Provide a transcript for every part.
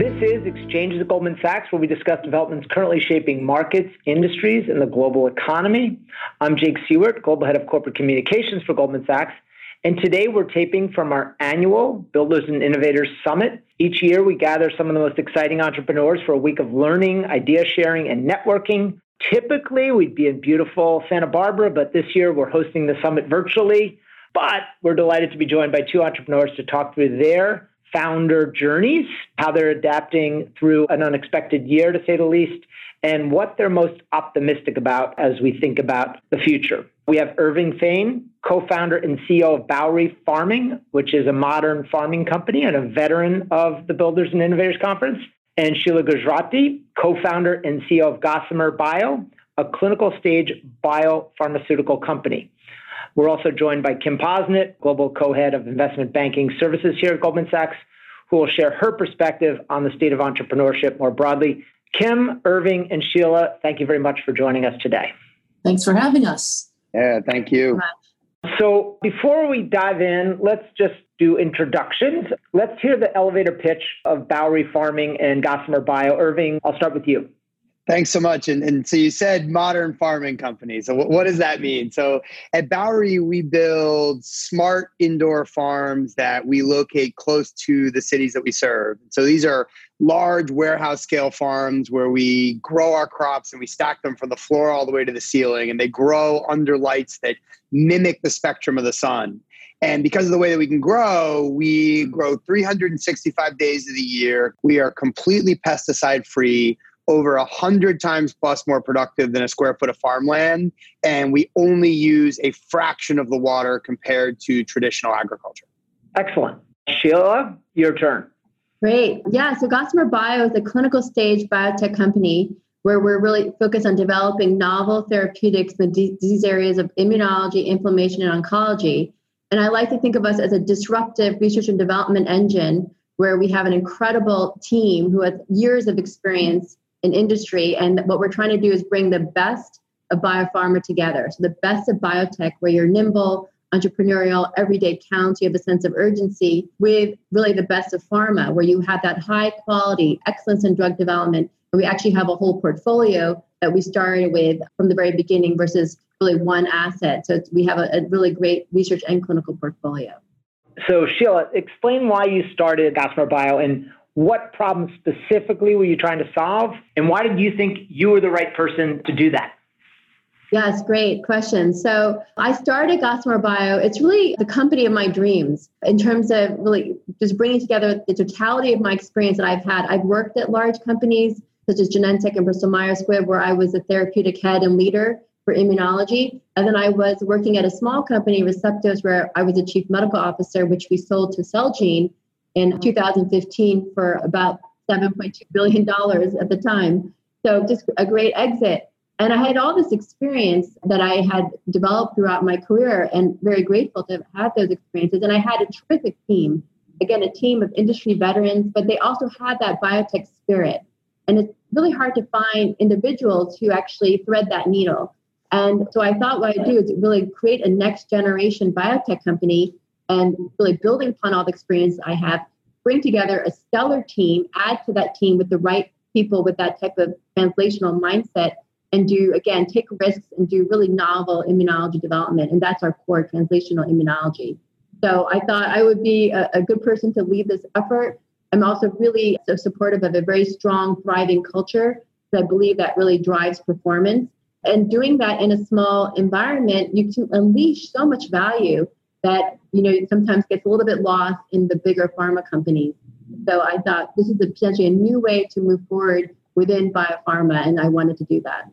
This is Exchanges at Goldman Sachs, where we discuss developments currently shaping markets, industries, and the global economy. I'm Jake Siewert, Global Head of Corporate Communications for Goldman Sachs. And today we're taping from our annual Builders and Innovators Summit. Each year we gather some of the most exciting entrepreneurs for a week of learning, idea sharing, and networking. Typically, we'd be in beautiful Santa Barbara, but this year we're hosting the summit virtually. But we're delighted to be joined by two entrepreneurs to talk through their founder journeys, how they're adapting through an unexpected year, to say the least, and what they're most optimistic about as we think about the future. We have Irving Fain, co founder and CEO of Bowery Farming, which is a modern farming company and a veteran of the Builders and Innovators Conference, and Sheila Gujrathi, co founder and CEO of Gossamer Bio, a clinical stage biopharmaceutical company. We're also joined by Kim Posnett, Global Co-Head of Investment Banking Services here at Goldman Sachs, who will share her perspective on the state of entrepreneurship more broadly. Kim, Irving, and Sheila, thank you very much for joining us today. Thanks for having us. Yeah, thank you. So before we dive in, let's just do introductions. Let's hear the elevator pitch of Bowery Farming and Gossamer Bio. Irving, I'll start with you. Thanks so much. And, and so you said modern farming company. So what, what does that mean? So at Bowery, we build smart indoor farms that we locate close to the cities that we serve. So these are large warehouse scale farms where we grow our crops and we stack them from the floor all the way to the ceiling and they grow under lights that mimic the spectrum of the sun. And because of the way that we can grow, we grow 365 days of the year. We are completely pesticide free over a hundred times plus more productive than a square foot of farmland, and we only use a fraction of the water compared to traditional agriculture. Excellent. Sheila, your turn. Great. Yeah, so Gossamer Bio is a clinical stage biotech company where we're really focused on developing novel therapeutics in the disease areas of immunology, inflammation, and oncology. And I like to think of us as a disruptive research and development engine where we have an incredible team who has years of experience in industry. And what we're trying to do is bring the best of biopharma together. So the best of biotech, where you're nimble, entrepreneurial, everyday counts, you have a sense of urgency, with really the best of pharma, where you have that high quality, excellence in drug development. And we actually have a whole portfolio that we started with from the very beginning versus really one asset. So we have a, a really great research and clinical portfolio. So, Sheila, explain why you started Gossamer Bio and what problem specifically were you trying to solve? And why did you think you were the right person to do that? Yes, great question. So I started Gossamer Bio. It's really the company of my dreams in terms of really just bringing together the totality of my experience that I've had. I've worked at large companies such as Genentech and Bristol Myers Squibb, where I was a therapeutic head and leader for immunology. And then I was working at a small company, Receptos, where I was a chief medical officer, which we sold to Celgene in 2015 for about $7.2 billion at the time. So just a great exit. And I had all this experience that I had developed throughout my career and very grateful to have had those experiences. And I had a terrific team, again, a team of industry veterans, but they also had that biotech spirit. And it's really hard to find individuals who actually thread that needle. And so I thought what I'd do is really create a next generation biotech company and really building upon all the experience I have, bring together a stellar team, add to that team with the right people with that type of translational mindset, and do, again, take risks and do really novel immunology development. And that's our core translational immunology. So I thought I would be a, a good person to lead this effort. I'm also really so supportive of a very strong, thriving culture. I believe that really drives performance. And doing that in a small environment, you can unleash so much value that you know sometimes gets a little bit lost in the bigger pharma companies. So I thought this is potentially a new way to move forward within biopharma, and I wanted to do that.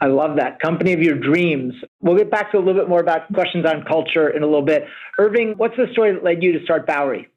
I love that. Company of your dreams. We'll get back to a little bit more about questions on culture in a little bit. Irving, what's the story that led you to start Bowery?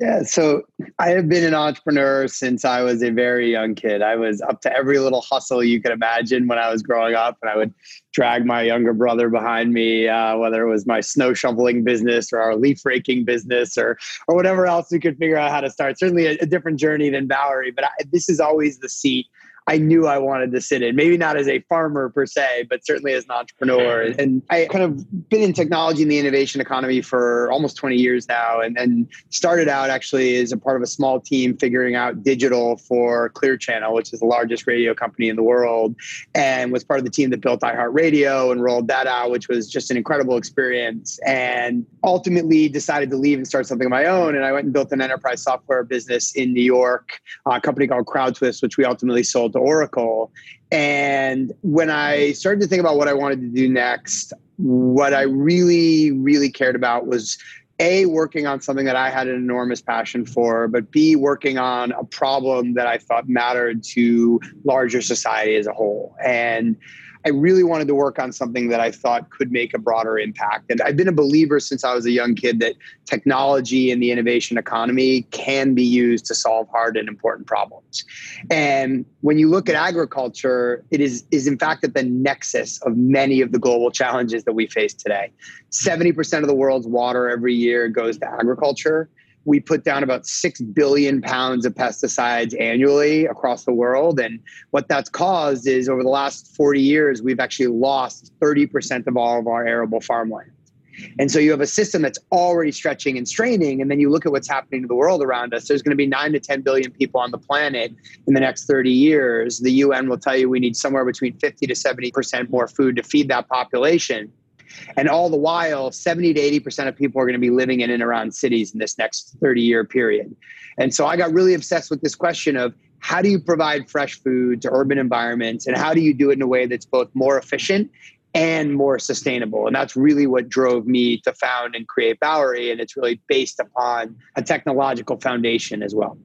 Yeah, so I have been an entrepreneur since I was a very young kid. I was up to every little hustle you could imagine when I was growing up, and I would drag my younger brother behind me, uh, whether it was my snow shoveling business or our leaf raking business or or whatever else we could figure out how to start. Certainly a, a different journey than Bowery, but I, this is always the seat I knew I wanted to sit in. Maybe not as a farmer per se, but certainly as an entrepreneur. Mm-hmm. And I kind of been in technology and the innovation economy for almost 20 years now, and then started out actually as a part of a small team figuring out digital for Clear Channel, which is the largest radio company in the world, and was part of the team that built iHeartRadio and rolled that out, which was just an incredible experience. And ultimately decided to leave and start something of my own. And I went and built an enterprise software business in New York, a company called CrowdTwist, which we ultimately sold to Oracle. And when I started to think about what I wanted to do next, what I really, really cared about was a working on something that I had an enormous passion for, but B working on a problem that I thought mattered to larger society as a whole. And I really wanted to work on something that I thought could make a broader impact. And I've been a believer since I was a young kid that technology and the innovation economy can be used to solve hard and important problems. And when you look at agriculture, it is, is in fact at the nexus of many of the global challenges that we face today. 70% of the world's water every year goes to agriculture we put down about 6 billion pounds of pesticides annually across the world. And what that's caused is over the last 40 years, we've actually lost 30% of all of our arable farmland. And so you have a system that's already stretching and straining. And then you look at what's happening to the world around us. There's going to be nine to 10 billion people on the planet in the next 30 years. The UN will tell you we need somewhere between 50 to 70% more food to feed that population. And all the while, 70 to 80% of people are going to be living in and around cities in this next 30 year period. And so I got really obsessed with this question of how do you provide fresh food to urban environments and how do you do it in a way that's both more efficient and more sustainable. And that's really what drove me to found and create Bowery. And it's really based upon a technological foundation as well.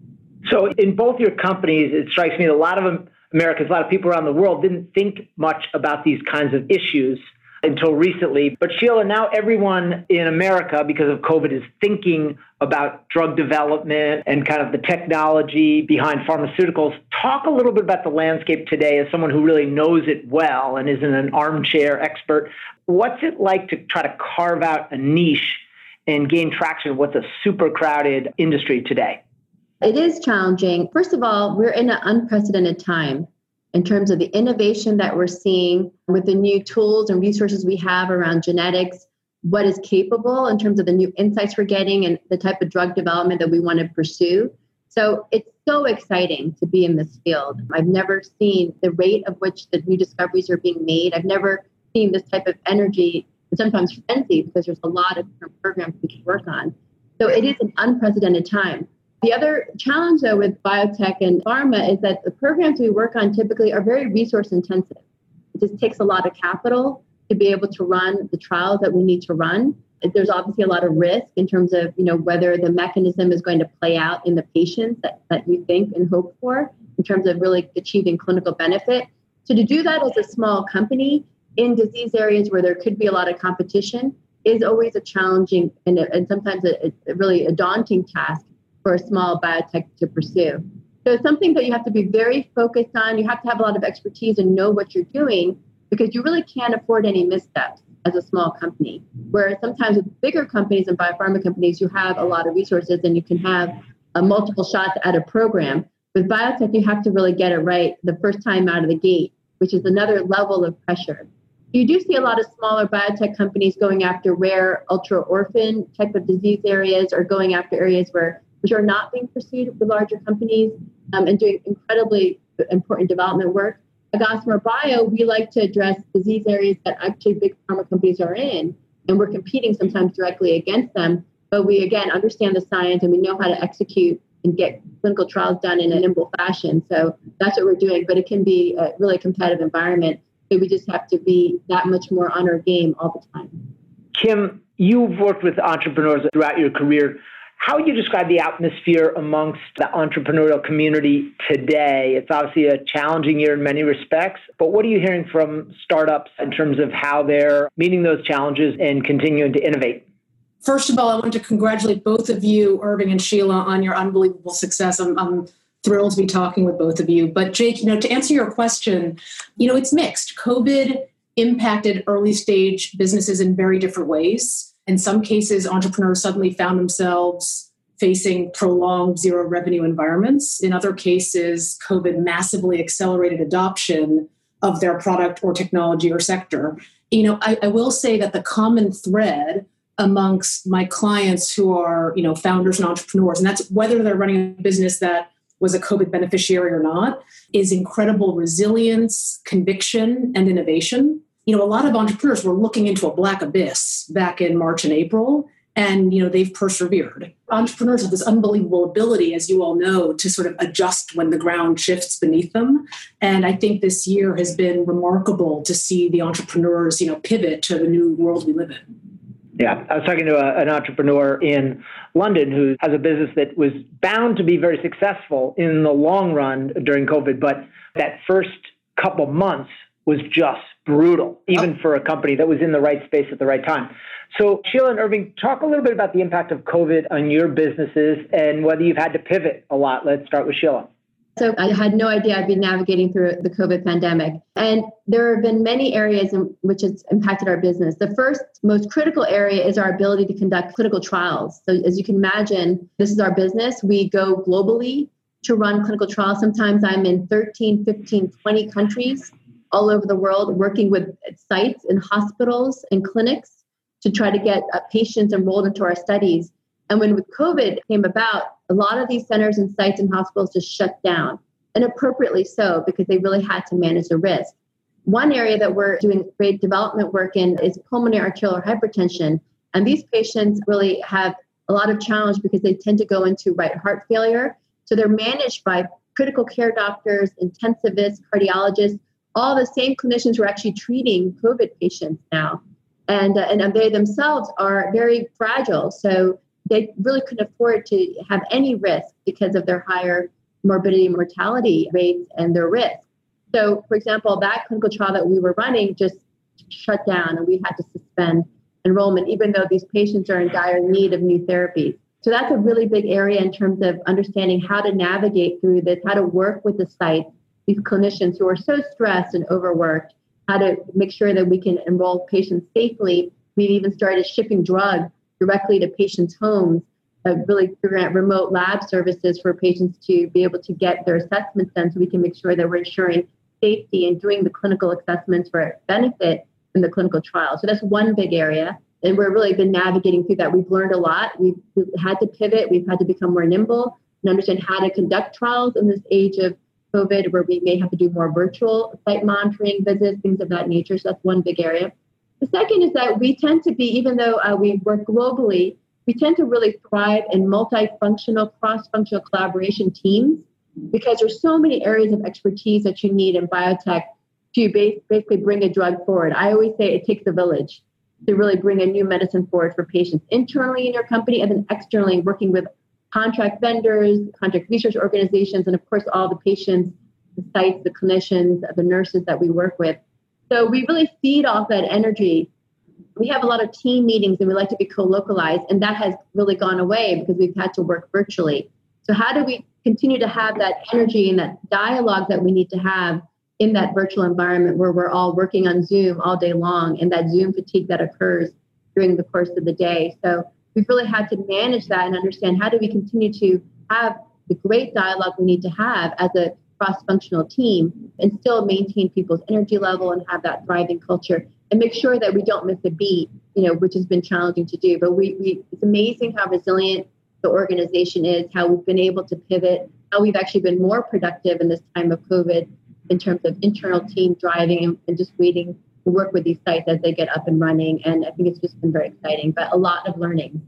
So, in both your companies, it strikes me a lot of Americans, a lot of people around the world didn't think much about these kinds of issues until recently. But Sheila, now everyone in America, because of COVID, is thinking about drug development and kind of the technology behind pharmaceuticals. Talk a little bit about the landscape today as someone who really knows it well and isn't an armchair expert. What's it like to try to carve out a niche and gain traction in what's a super crowded industry today? It is challenging. First of all, we're in an unprecedented time in terms of the innovation that we're seeing with the new tools and resources we have around genetics, what is capable in terms of the new insights we're getting and the type of drug development that we want to pursue. So it's so exciting to be in this field. I've never seen the rate of which the new discoveries are being made. I've never seen this type of energy and sometimes frenzy because there's a lot of different programs we can work on. So it is an unprecedented time. The other challenge, though, with biotech and pharma is that the programs we work on typically are very resource intensive. It just takes a lot of capital to be able to run the trials that we need to run. There's obviously a lot of risk in terms of you know whether the mechanism is going to play out in the patients that, that you think and hope for in terms of really achieving clinical benefit. So to do that as a small company in disease areas where there could be a lot of competition is always a challenging and, and sometimes a, a really a daunting task for a small biotech to pursue. So it's something that you have to be very focused on. You have to have a lot of expertise and know what you're doing because you really can't afford any missteps as a small company. Whereas sometimes with bigger companies and biopharma companies, you have a lot of resources and you can have uh, multiple shots at a program. With biotech, you have to really get it right the first time out of the gate, which is another level of pressure. You do see a lot of smaller biotech companies going after rare, ultra orphan type of disease areas or going after areas where which are not being pursued with larger companies um, and doing incredibly important development work. At Gossamer Bio, we like to address disease areas that actually big pharma companies are in, and we're competing sometimes directly against them. But we again understand the science and we know how to execute and get clinical trials done in a nimble fashion. So that's what we're doing. But it can be a really competitive environment. So we just have to be that much more on our game all the time. Kim, you've worked with entrepreneurs throughout your career. How would you describe the atmosphere amongst the entrepreneurial community today? It's obviously a challenging year in many respects, but what are you hearing from startups in terms of how they're meeting those challenges and continuing to innovate? First of all, I want to congratulate both of you, Irving and Sheila, on your unbelievable success. I'm, I'm thrilled to be talking with both of you. But Jake, you know, to answer your question, you know, it's mixed. COVID impacted early stage businesses in very different ways in some cases, entrepreneurs suddenly found themselves facing prolonged zero revenue environments. In other cases, COVID massively accelerated adoption of their product or technology or sector. You know, I, I will say that the common thread amongst my clients who are, you know, founders and entrepreneurs, and that's whether they're running a business that was a COVID beneficiary or not, is incredible resilience, conviction, and innovation. You know, a lot of entrepreneurs were looking into a black abyss back in March and April and you know they've persevered. Entrepreneurs have this unbelievable ability as you all know to sort of adjust when the ground shifts beneath them. And i think this year has been remarkable to see the entrepreneurs you know pivot to the new world we live in. Yeah, I was talking to a, an entrepreneur in London who has a business that was bound to be very successful in the long run during COVID, but that first couple months was just brutal, oh. even for a company that was in the right space at the right time. So, Sheila and Irving, talk a little bit about the impact of COVID on your businesses and whether you've had to pivot a lot. Let's start with Sheila. So I had no idea I'd be navigating through the COVID pandemic. And there have been many areas in which it's impacted our business. The first most critical area is our ability to conduct clinical trials. So as you can imagine, this is our business. We go globally to run clinical trials. Sometimes I'm in 13, 15, 20 countries all over the world working with sites and hospitals and clinics to try to get uh, patients enrolled into our studies. And when with COVID came about, a lot of these centers and sites and hospitals just shut down, and appropriately so, because they really had to manage the risk. One area that we're doing great development work in is pulmonary arterial hypertension. And these patients really have a lot of challenge because they tend to go into right heart failure. So they're managed by critical care doctors, intensivists, cardiologists, all the same clinicians were actually treating COVID patients now. And, uh, and they themselves are very fragile. So they really couldn't afford to have any risk because of their higher morbidity and mortality rates and their risk. So, for example, that clinical trial that we were running just shut down and we had to suspend enrollment, even though these patients are in dire need of new therapies. So, that's a really big area in terms of understanding how to navigate through this, how to work with the sites, these clinicians who are so stressed and overworked, how to make sure that we can enroll patients safely. We've even started shipping drugs directly to patients' homes, uh, really out remote lab services for patients to be able to get their assessments done so we can make sure that we're ensuring safety and doing the clinical assessments for benefit in the clinical trial. So that's one big area. And we've really been navigating through that. We've learned a lot. We've, we've had to pivot. We've had to become more nimble and understand how to conduct trials in this age of COVID, where we may have to do more virtual site monitoring visits, things of that nature. So that's one big area. The second is that we tend to be, even though uh, we work globally, we tend to really thrive in multifunctional, cross-functional collaboration teams because there's so many areas of expertise that you need in biotech to basically bring a drug forward. I always say it takes a village to really bring a new medicine forward for patients internally in your company and then externally working with contract vendors, contract research organizations, and of course all the patients, the sites, the clinicians, the nurses that we work with so we really feed off that energy. We have a lot of team meetings and we like to be co localized, and that has really gone away because we've had to work virtually. So, how do we continue to have that energy and that dialogue that we need to have in that virtual environment where we're all working on Zoom all day long and that Zoom fatigue that occurs during the course of the day? So, we've really had to manage that and understand how do we continue to have the great dialogue we need to have as a cross-functional team and still maintain people's energy level and have that thriving culture and make sure that we don't miss a beat you know which has been challenging to do. But we, we it's amazing how resilient the organization is how we've been able to pivot how we've actually been more productive in this time of covid in terms of internal team driving and, and just waiting to work with these sites as they get up and running and i think it's just been very exciting but a lot of learning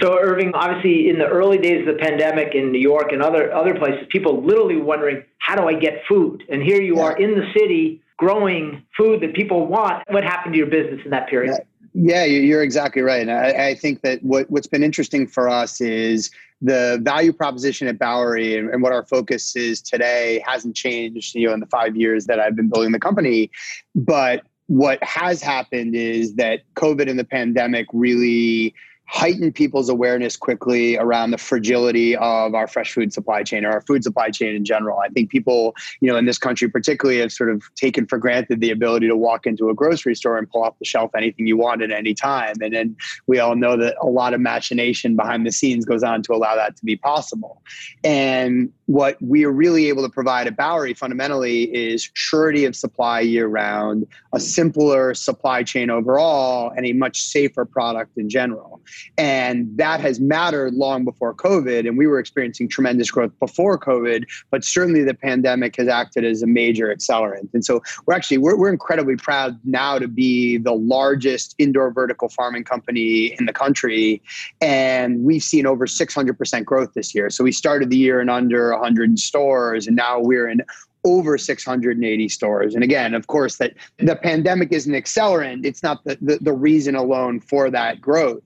so, Irving, obviously, in the early days of the pandemic in New York and other other places, people literally wondering, "How do I get food?" And here you yeah. are in the city growing food that people want. What happened to your business in that period? Yeah, you're exactly right. And I, I, think that what, what's been interesting for us is the value proposition at Bowery and, and, what our focus is today hasn't changed, you know, in the five years that I've been building the company. But what has happened is that COVID and the pandemic really heightened people's awareness quickly around the fragility of our fresh food supply chain or our food supply chain in general. I think people, you know, in this country particularly have sort of taken for granted the ability to walk into a grocery store and pull off the shelf anything you want at any time. And then we all know that a lot of machination behind the scenes goes on to allow that to be possible. And what we are really able to provide at Bowery fundamentally is surety of supply year round, a simpler supply chain overall, and a much safer product in general. And that has mattered long before COVID. And we were experiencing tremendous growth before COVID, but certainly the pandemic has acted as a major accelerant. And so we're actually we're, we're incredibly proud now to be the largest indoor vertical farming company in the country. And we've seen over 600% growth this year. So we started the year in under 100 stores, and now we're in over 680 stores. And again, of course, that the pandemic is an accelerant. It's not the, the, the reason alone for that growth.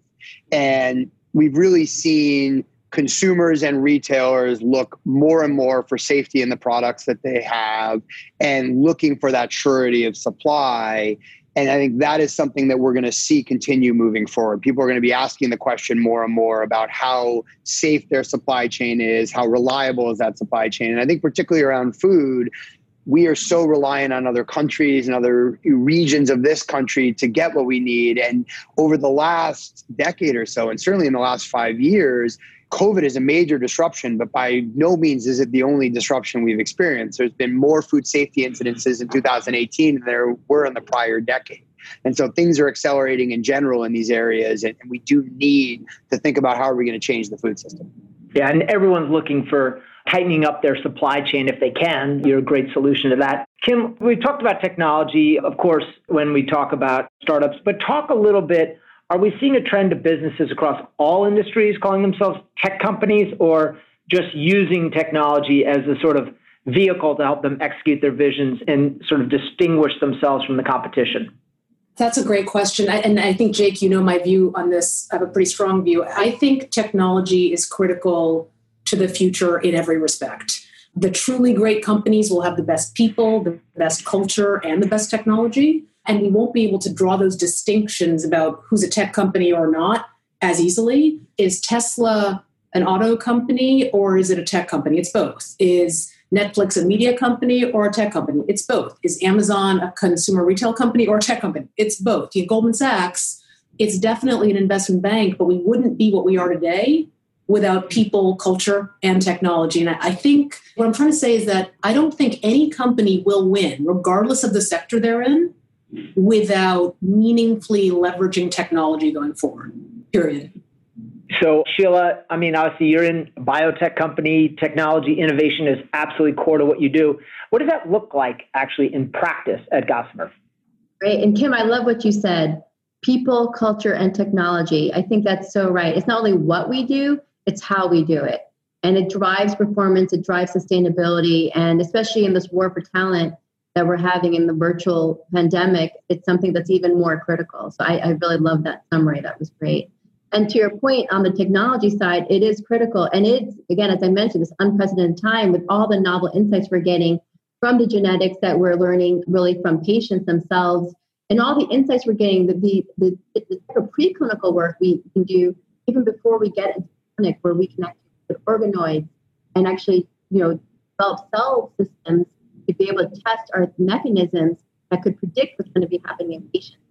And we've really seen consumers and retailers look more and more for safety in the products that they have and looking for that surety of supply. And I think that is something that we're going to see continue moving forward. People are going to be asking the question more and more about how safe their supply chain is, how reliable is that supply chain. And I think, particularly around food, we are so reliant on other countries and other regions of this country to get what we need. And over the last decade or so, and certainly in the last five years, COVID is a major disruption, but by no means is it the only disruption we've experienced. There's been more food safety incidences in 2018 than there were in the prior decade. And so things are accelerating in general in these areas, and we do need to think about how are we going to change the food system. Yeah, and everyone's looking for tightening up their supply chain if they can. You're a great solution to that. Kim, we talked about technology, of course, when we talk about startups, but talk a little bit are we seeing a trend of businesses across all industries calling themselves tech companies or just using technology as a sort of vehicle to help them execute their visions and sort of distinguish themselves from the competition? That's a great question. And I think, Jake, you know my view on this. I have a pretty strong view. I think technology is critical to the future in every respect. The truly great companies will have the best people, the best culture, and the best technology and we won't be able to draw those distinctions about who's a tech company or not as easily. Is Tesla an auto company or is it a tech company? It's both. Is Netflix a media company or a tech company? It's both. Is Amazon a consumer retail company or a tech company? It's both. You Goldman Sachs, it's definitely an investment bank, but we wouldn't be what we are today without people, culture, and technology. And I think what I'm trying to say is that I don't think any company will win, regardless of the sector they're in, without meaningfully leveraging technology going forward, period. So, Sheila, I mean, obviously, you're in a biotech company. Technology innovation is absolutely core to what you do. What does that look like actually in practice at Gossamer? Great. And Kim, I love what you said people, culture, and technology. I think that's so right. It's not only what we do, it's how we do it. And it drives performance, it drives sustainability. And especially in this war for talent, that we're having in the virtual pandemic, it's something that's even more critical. So I, I really love that summary. That was great. And to your point on the technology side, it is critical. And it's, again, as I mentioned, this unprecedented time with all the novel insights we're getting from the genetics that we're learning really from patients themselves and all the insights we're getting, the, the, the, the preclinical work we can do even before we get into clinic where we can actually with organoids and actually, you know, develop cell systems to be able to test our mechanisms that could predict what's going to be happening in patients.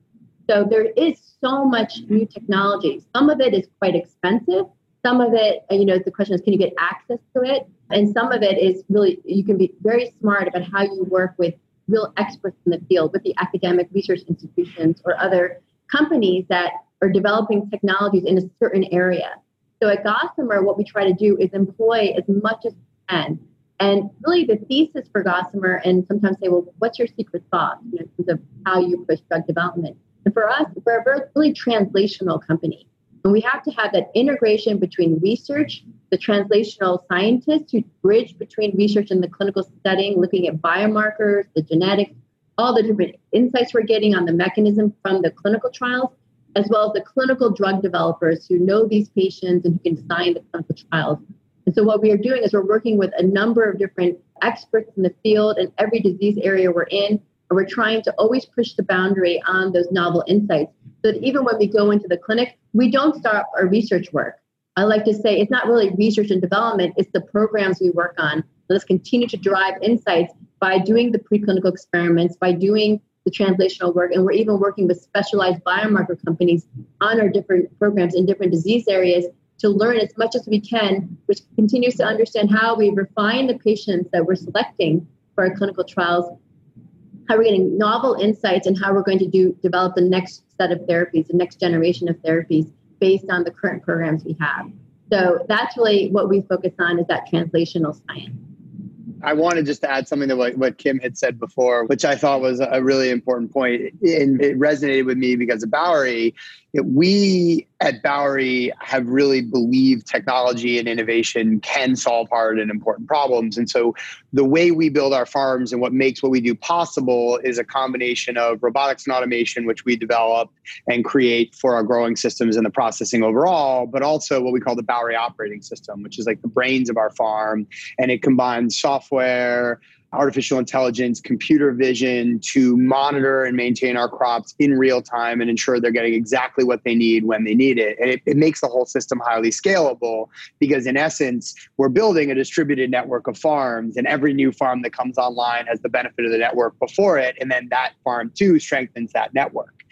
So there is so much new technology. Some of it is quite expensive. Some of it, uh, you know, the question is, can you get access to it? And some of it is really, you can be very smart about how you work with real experts in the field, with the academic research institutions or other companies that are developing technologies in a certain area. So at Gossamer, what we try to do is employ as much as we can and really, the thesis for Gossamer, and sometimes say, well, what's your secret sauce you know, in terms of how you push drug development? And for us, we're a really translational company. And we have to have that integration between research, the translational scientists who bridge between research and the clinical setting, looking at biomarkers, the genetics, all the different insights we're getting on the mechanism from the clinical trials, as well as the clinical drug developers who know these patients and who can design the clinical trials and so what we are doing is we're working with a number of different experts in the field and every disease area we're in. And we're trying to always push the boundary on those novel insights so that even when we go into the clinic, we don't stop our research work. I like to say it's not really research and development, it's the programs we work on. Let's continue to drive insights by doing the preclinical experiments, by doing the translational work, and we're even working with specialized biomarker companies on our different programs in different disease areas to learn as much as we can, which continues to understand how we refine the patients that we're selecting for our clinical trials, how we're getting novel insights, and how we're going to do develop the next set of therapies, the next generation of therapies based on the current programs we have. So that's really what we focus on is that translational science. I wanted just to add something to what, what Kim had said before, which I thought was a really important point, and it resonated with me because of Bowery. We at Bowery have really believed technology and innovation can solve hard and important problems. And so the way we build our farms and what makes what we do possible is a combination of robotics and automation, which we develop and create for our growing systems and the processing overall, but also what we call the Bowery operating system, which is like the brains of our farm. And it combines software, artificial intelligence, computer vision to monitor and maintain our crops in real time and ensure they're getting exactly what they need when they need it. And it, it, makes the whole system highly scalable because, in essence, we're building a distributed network of farms, and every new farm that comes online has the benefit of the network before it. And then that farm, too, strengthens that network.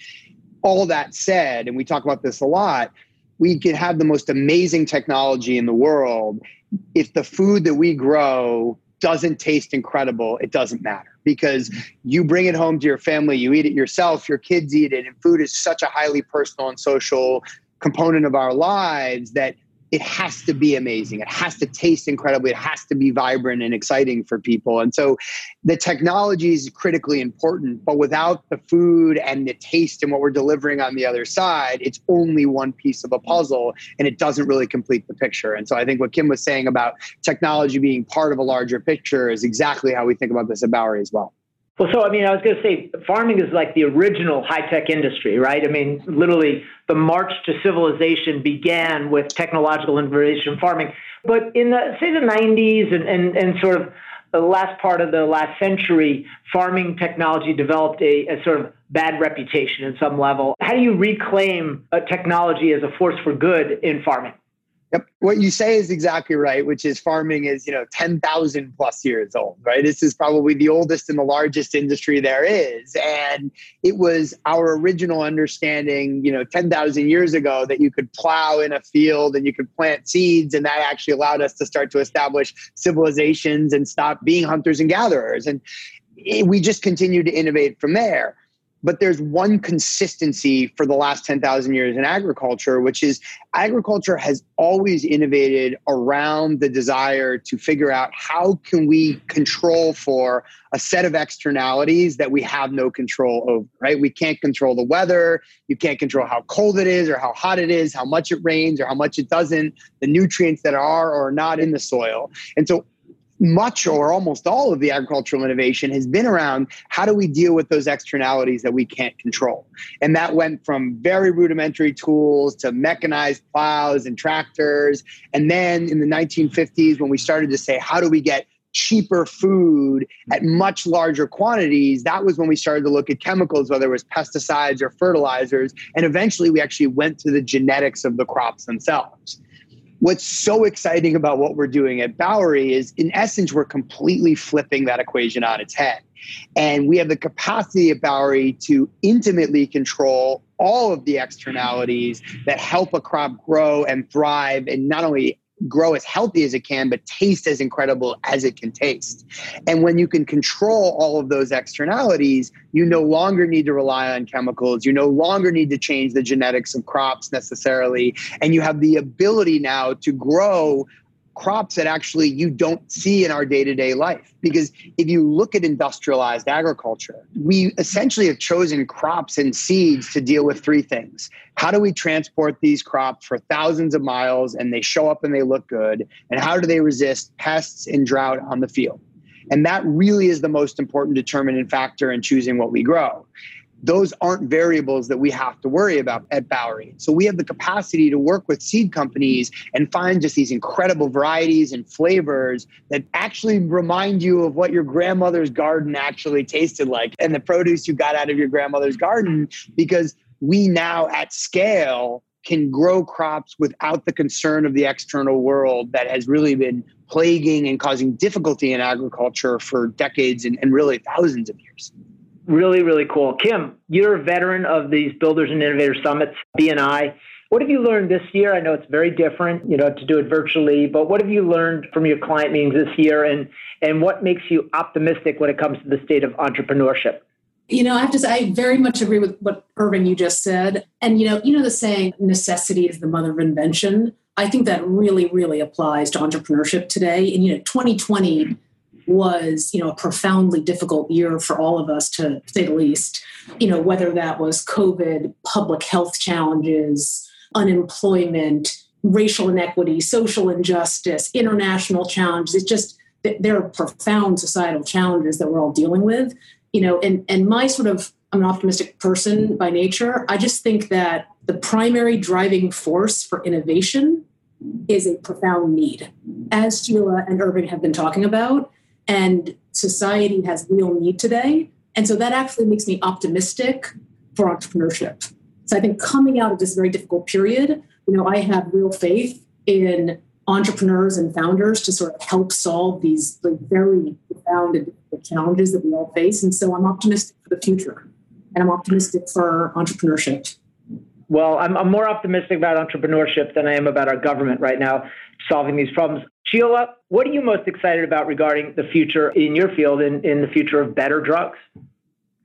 All that said, and we talk about this a lot, we could have the most amazing technology in the world if the food that we grow doesn't taste incredible, it doesn't matter because you bring it home to your family, you eat it yourself, your kids eat it, and food is such a highly personal and social component of our lives that it has to be amazing. It has to taste incredibly. It has to be vibrant and exciting for people. And so the technology is critically important, but without the food and the taste and what we're delivering on the other side, it's only one piece of a puzzle and it doesn't really complete the picture. And so I think what Kim was saying about technology being part of a larger picture is exactly how we think about this at Bowery as well. Well, so I mean, I was going to say, farming is like the original high tech industry, right? I mean, literally, the march to civilization began with technological innovation farming. But in the say the 90s and, and, and sort of the last part of the last century, farming technology developed a, a sort of bad reputation in some level. How do you reclaim technology as a force for good in farming? Yep. What you say is exactly right, which is farming is, you know, 10,000 plus years old, right? This is probably the oldest and the largest industry there is. And it was our original understanding, you know, 10,000 years ago that you could plow in a field and you could plant seeds. And that actually allowed us to start to establish civilizations and stop being hunters and gatherers. And we just continued to innovate from there but there's one consistency for the last 10,000 years in agriculture, which is agriculture has always innovated around the desire to figure out how can we control for a set of externalities that we have no control over, right? We can't control the weather. You can't control how cold it is or how hot it is, how much it rains or how much it doesn't, the nutrients that are or are not in the soil. And so much or almost all of the agricultural innovation has been around how do we deal with those externalities that we can't control. And that went from very rudimentary tools to mechanized plows and tractors. And then in the 1950s, when we started to say, how do we get cheaper food at much larger quantities, that was when we started to look at chemicals, whether it was pesticides or fertilizers. And eventually we actually went to the genetics of the crops themselves what's so exciting about what we're doing at Bowery is, in essence, we're completely flipping that equation on its head. And we have the capacity at Bowery to intimately control all of the externalities that help a crop grow and thrive and not only grow as healthy as it can, but taste as incredible as it can taste. And when you can control all of those externalities, you no longer need to rely on chemicals. You no longer need to change the genetics of crops necessarily. And you have the ability now to grow crops that actually you don't see in our day-to-day life. Because if you look at industrialized agriculture we essentially have chosen crops and seeds to deal with three things. How do we transport these crops for thousands of miles and they show up and they look good? And how do they resist pests and drought on the field? And that really is the most important determinant factor in choosing what we grow those aren't variables that we have to worry about at Bowery. So we have the capacity to work with seed companies and find just these incredible varieties and flavors that actually remind you of what your grandmother's garden actually tasted like and the produce you got out of your grandmother's garden because we now at scale can grow crops without the concern of the external world that has really been plaguing and causing difficulty in agriculture for decades and, and really thousands of years. Really, really cool. Kim, you're a veteran of these Builders and Innovators Summits, BNI. What have you learned this year? I know it's very different, you know, to do it virtually, but what have you learned from your client meetings this year and and what makes you optimistic when it comes to the state of entrepreneurship? You know, I have to say, I very much agree with what Irving you just said. And you know, you know the saying, necessity is the mother of invention. I think that really, really applies to entrepreneurship today. And you know, 2020 was, you know, a profoundly difficult year for all of us, to say the least. You know, whether that was COVID, public health challenges, unemployment, racial inequity, social injustice, international challenges. It's just there are profound societal challenges that we're all dealing with you know, and and my sort of I'm an optimistic person by nature. I just think that the primary driving force for innovation is a profound need, as Sheila and Irving have been talking about, and society has real need today. And so that actually makes me optimistic for entrepreneurship. So I think coming out of this very difficult period, you know, I have real faith in entrepreneurs and founders to sort of help solve these like very profound and difficult challenges that we all face. And so I'm optimistic for the future and I'm optimistic for entrepreneurship. Well, I'm, I'm more optimistic about entrepreneurship than I am about our government right now solving these problems. Sheila, what are you most excited about regarding the future in your field in, in the future of better drugs?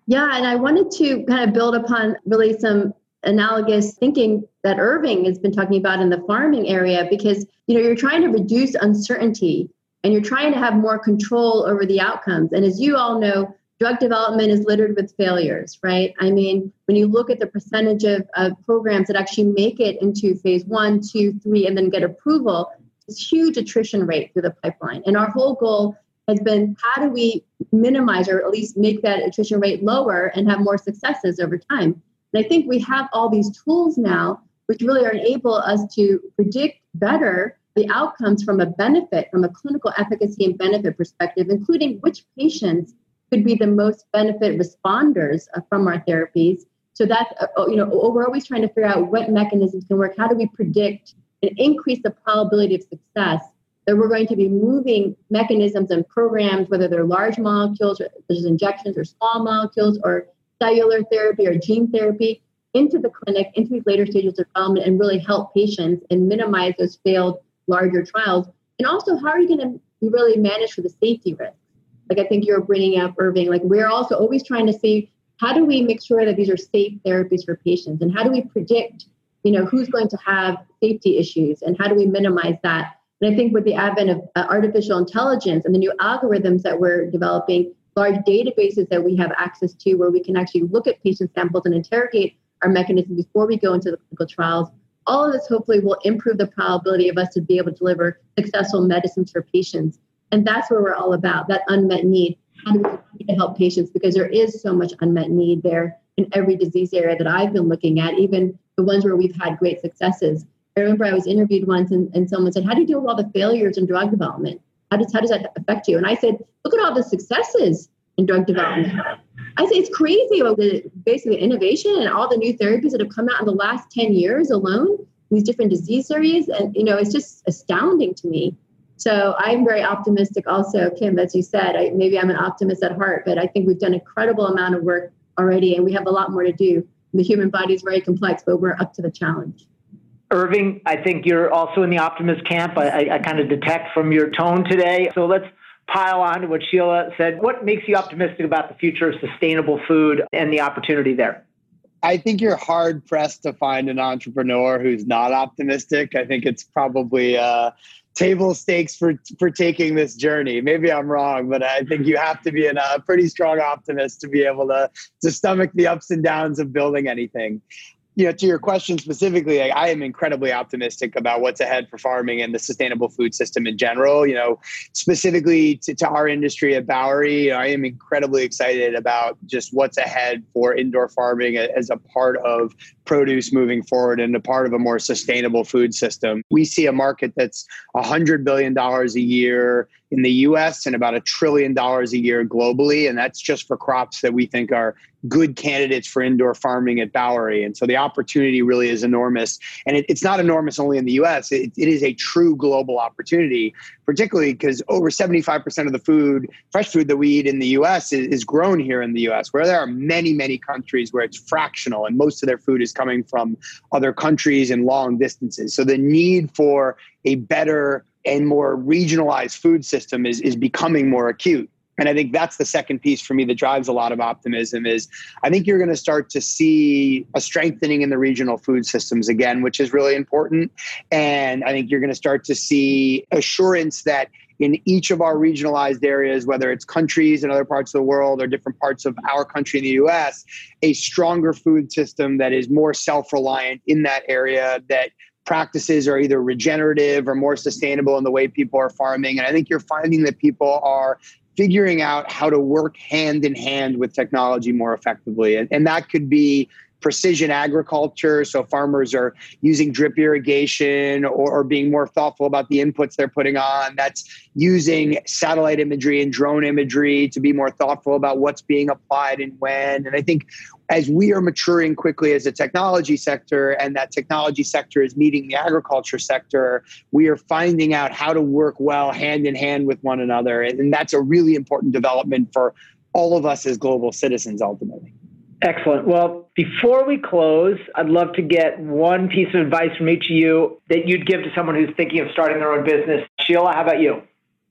Yeah, and I wanted to kind of build upon really some analogous thinking that Irving has been talking about in the farming area because you know you're trying to reduce uncertainty and you're trying to have more control over the outcomes and as you all know drug development is littered with failures right i mean when you look at the percentage of, of programs that actually make it into phase one two three and then get approval it's huge attrition rate through the pipeline and our whole goal has been how do we minimize or at least make that attrition rate lower and have more successes over time and I think we have all these tools now, which really are enable us to predict better the outcomes from a benefit, from a clinical efficacy and benefit perspective, including which patients could be the most benefit responders from our therapies. So that uh, you know, we're always trying to figure out what mechanisms can work. How do we predict and increase the probability of success that we're going to be moving mechanisms and programs, whether they're large molecules, there's injections, or small molecules, or cellular therapy or gene therapy into the clinic, into these later stages of development, and really help patients and minimize those failed larger trials. And also, how are you going to really manage for the safety risk? Like I think you're bringing up, Irving, like we're also always trying to see how do we make sure that these are safe therapies for patients and how do we predict you know who's going to have safety issues and how do we minimize that and i think with the advent of uh, artificial intelligence and the new algorithms that we're developing large databases that we have access to where we can actually look at patient samples and interrogate our mechanism before we go into the clinical trials. All of this hopefully will improve the probability of us to be able to deliver successful medicines for patients. And that's where we're all about that unmet need. How do we to help patients? Because there is so much unmet need there in every disease area that I've been looking at, even the ones where we've had great successes. I remember I was interviewed once and, and someone said, How do you deal with all the failures in drug development? How does how does that affect you? And I said, look at all the successes in drug development. I say it's crazy about the basically innovation and all the new therapies that have come out in the last 10 years alone, these different disease areas. And you know, it's just astounding to me. So I'm very optimistic also, Kim, as you said, I, maybe I'm an optimist at heart, but I think we've done an incredible amount of work already and we have a lot more to do. The human body is very complex, but we're up to the challenge. Irving, I think you're also in the optimist camp. I, I, I kind of detect from your tone today. So let's pile on to what Sheila said. What makes you optimistic about the future of sustainable food and the opportunity there? I think you're hard pressed to find an entrepreneur who's not optimistic. I think it's probably uh, table stakes for for taking this journey. Maybe I'm wrong, but I think you have to be a pretty strong optimist to be able to to stomach the ups and downs of building anything you know, to your question specifically, I, I, am incredibly optimistic about what's ahead for farming and the sustainable food system in general. You know, specifically to, to our industry at Bowery, you know, I am incredibly excited about just what's ahead for indoor farming as a part of produce moving forward into part of a more sustainable food system. We see a market that's $100 billion a year in the US and about a trillion dollars a year globally. And that's just for crops that we think are good candidates for indoor farming at Bowery. And so the opportunity really is enormous. And it, it's not enormous only in the US, it, it is a true global opportunity, particularly because over 75% of the food, fresh food that we eat in the US is, is grown here in the US, where there are many, many countries where it's fractional and most of their food is coming from other countries and long distances. So the need for a better and more regionalized food system is, is becoming more acute and i think that's the second piece for me that drives a lot of optimism is i think you're going to start to see a strengthening in the regional food systems again which is really important and i think you're going to start to see assurance that in each of our regionalized areas, whether it's countries in other parts of the world or different parts of our country in the US, a stronger food system that is more self reliant in that area, that practices are either regenerative or more sustainable in the way people are farming. And I think you're finding that people are figuring out how to work hand in hand with technology more effectively. And, and that could be precision agriculture. So farmers are using drip irrigation or, or, being more thoughtful about the inputs they're putting on. That's using satellite imagery and drone imagery to be more thoughtful about what's being applied and when. And I think as we are maturing quickly as a technology sector and that technology sector is meeting the agriculture sector, we are finding out how to work well hand in hand with one another. And that's a really important development for all of us as global citizens ultimately. Excellent. Well, before we close, I'd love to get one piece of advice from each of you that you'd give to someone who's thinking of starting their own business. Sheila, how about you?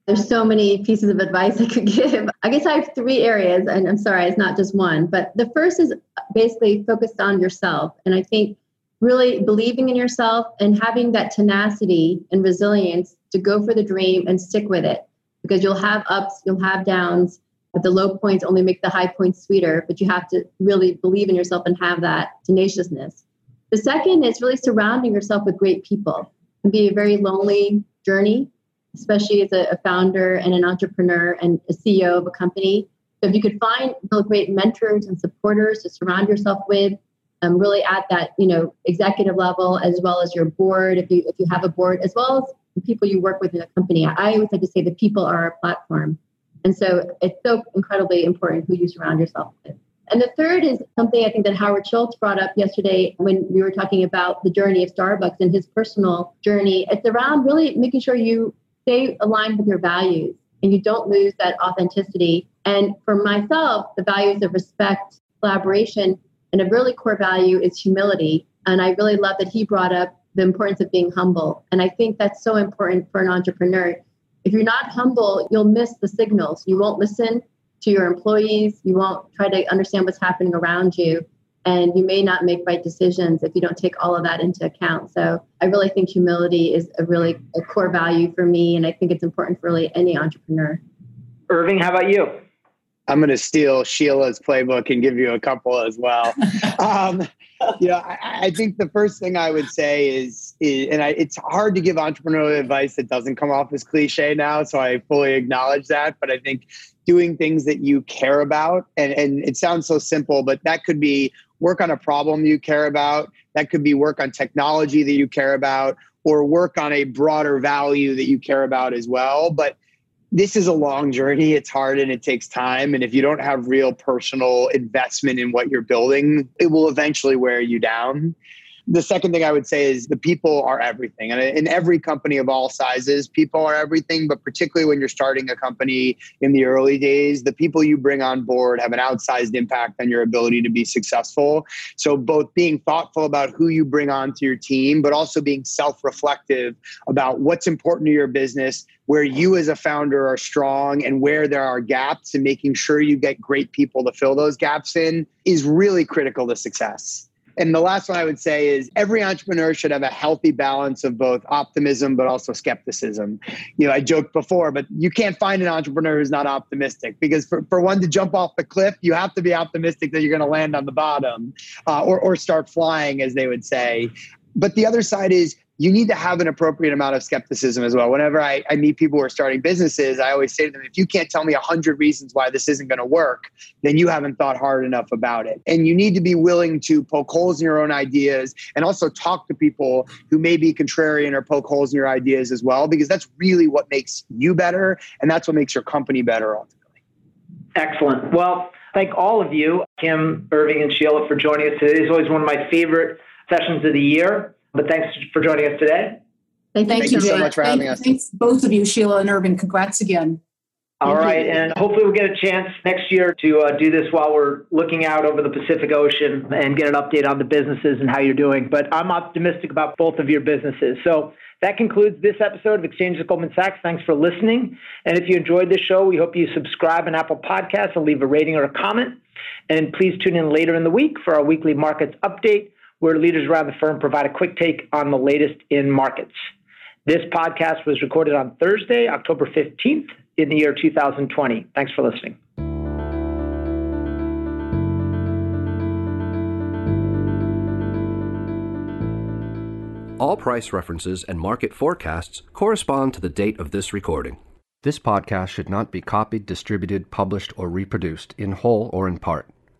There's so many pieces of advice I could give. I guess I have three areas, and I'm sorry, it's not just one. But the first is basically focused on yourself. And I think really believing in yourself and having that tenacity and resilience to go for the dream and stick with it because you'll have ups, you'll have downs the low points only make the high points sweeter. But you have to really believe in yourself and have that tenaciousness. The second is really surrounding yourself with great people. It can be a very lonely journey, especially as a, founder and an entrepreneur and a CEO of a company. So if you could find great mentors and supporters to surround yourself with, um, really at that you know executive level as well as your board, if you if you have a board, as well as the people you work with in a company. I always like to say the people are our platform. And so it's so incredibly important who you surround yourself with. And the third is something I think that Howard Schultz brought up yesterday when we were talking about the journey of Starbucks and his personal journey. It's around really making sure you stay aligned with your values and you don't lose that authenticity. And for myself, the values of respect, collaboration, and a really core value is humility. And I really love that he brought up the importance of being humble. And I think that's so important for an entrepreneur if you're not humble, you'll miss the signals. You won't listen to your employees. You won't try to understand what's happening around you. And you may not make right decisions if you don't take all of that into account. So I really think humility is a really a core value for me. And I think it's important for really any entrepreneur. Irving, how about you? I'm going to steal Sheila's playbook and give you a couple as well. um, you know, I, I, think the first thing I would say is, is and I, it's hard to give entrepreneurial advice that doesn't come off as cliche now. So I fully acknowledge that. But I think doing things that you care about, and, and it sounds so simple, but that could be work on a problem you care about, that could be work on technology that you care about, or work on a broader value that you care about as well. But this is a long journey. It's hard and it takes time. And if you don't have real personal investment in what you're building, it will eventually wear you down. The second thing I would say is the people are everything. And in every company of all sizes, people are everything, but particularly when you're starting a company in the early days, the people you bring on board have an outsized impact on your ability to be successful. So, both being thoughtful about who you bring onto your team, but also being self reflective about what's important to your business, where you as a founder are strong, and where there are gaps, and making sure you get great people to fill those gaps in is really critical to success. And the last one I would say is every entrepreneur should have a healthy balance of both optimism but also skepticism. You know, I joked before, but you can't find an entrepreneur who's not optimistic because for, for one to jump off the cliff, you have to be optimistic that you're going to land on the bottom uh, or, or start flying, as they would say. But the other side is you need to have an appropriate amount of skepticism as well. Whenever I, I meet people who are starting businesses, I always say to them, if you can't tell me a hundred reasons why this isn't going to work, then you haven't thought hard enough about it. And you need to be willing to poke holes in your own ideas and also talk to people who may be contrarian or poke holes in your ideas as well, because that's really what makes you better and that's what makes your company better ultimately. Excellent. Well, thank all of you, Kim, Irving, and Sheila, for joining us today. It's always one of my favorite sessions of the year. But thanks for joining us today. Thank, Thank you, you so much for having us. Thanks, both of you, Sheila and Irving. Congrats again. All Thank right, you. and hopefully we'll get a chance next year to uh, do this while we're looking out over the Pacific Ocean and get an update on the businesses and how you're doing. But I'm optimistic about both of your businesses. So that concludes this episode of Exchange with Goldman Sachs. Thanks for listening. And if you enjoyed this show, we hope you subscribe on Apple Podcasts and leave a rating or a comment. And please tune in later in the week for our weekly markets update where leaders around the firm provide a quick take on the latest in markets. This podcast was recorded on Thursday, October 15th in the year 2020. Thanks for listening. All price references and market forecasts correspond to the date of this recording. This podcast should not be copied, distributed, published, or reproduced in whole or in part.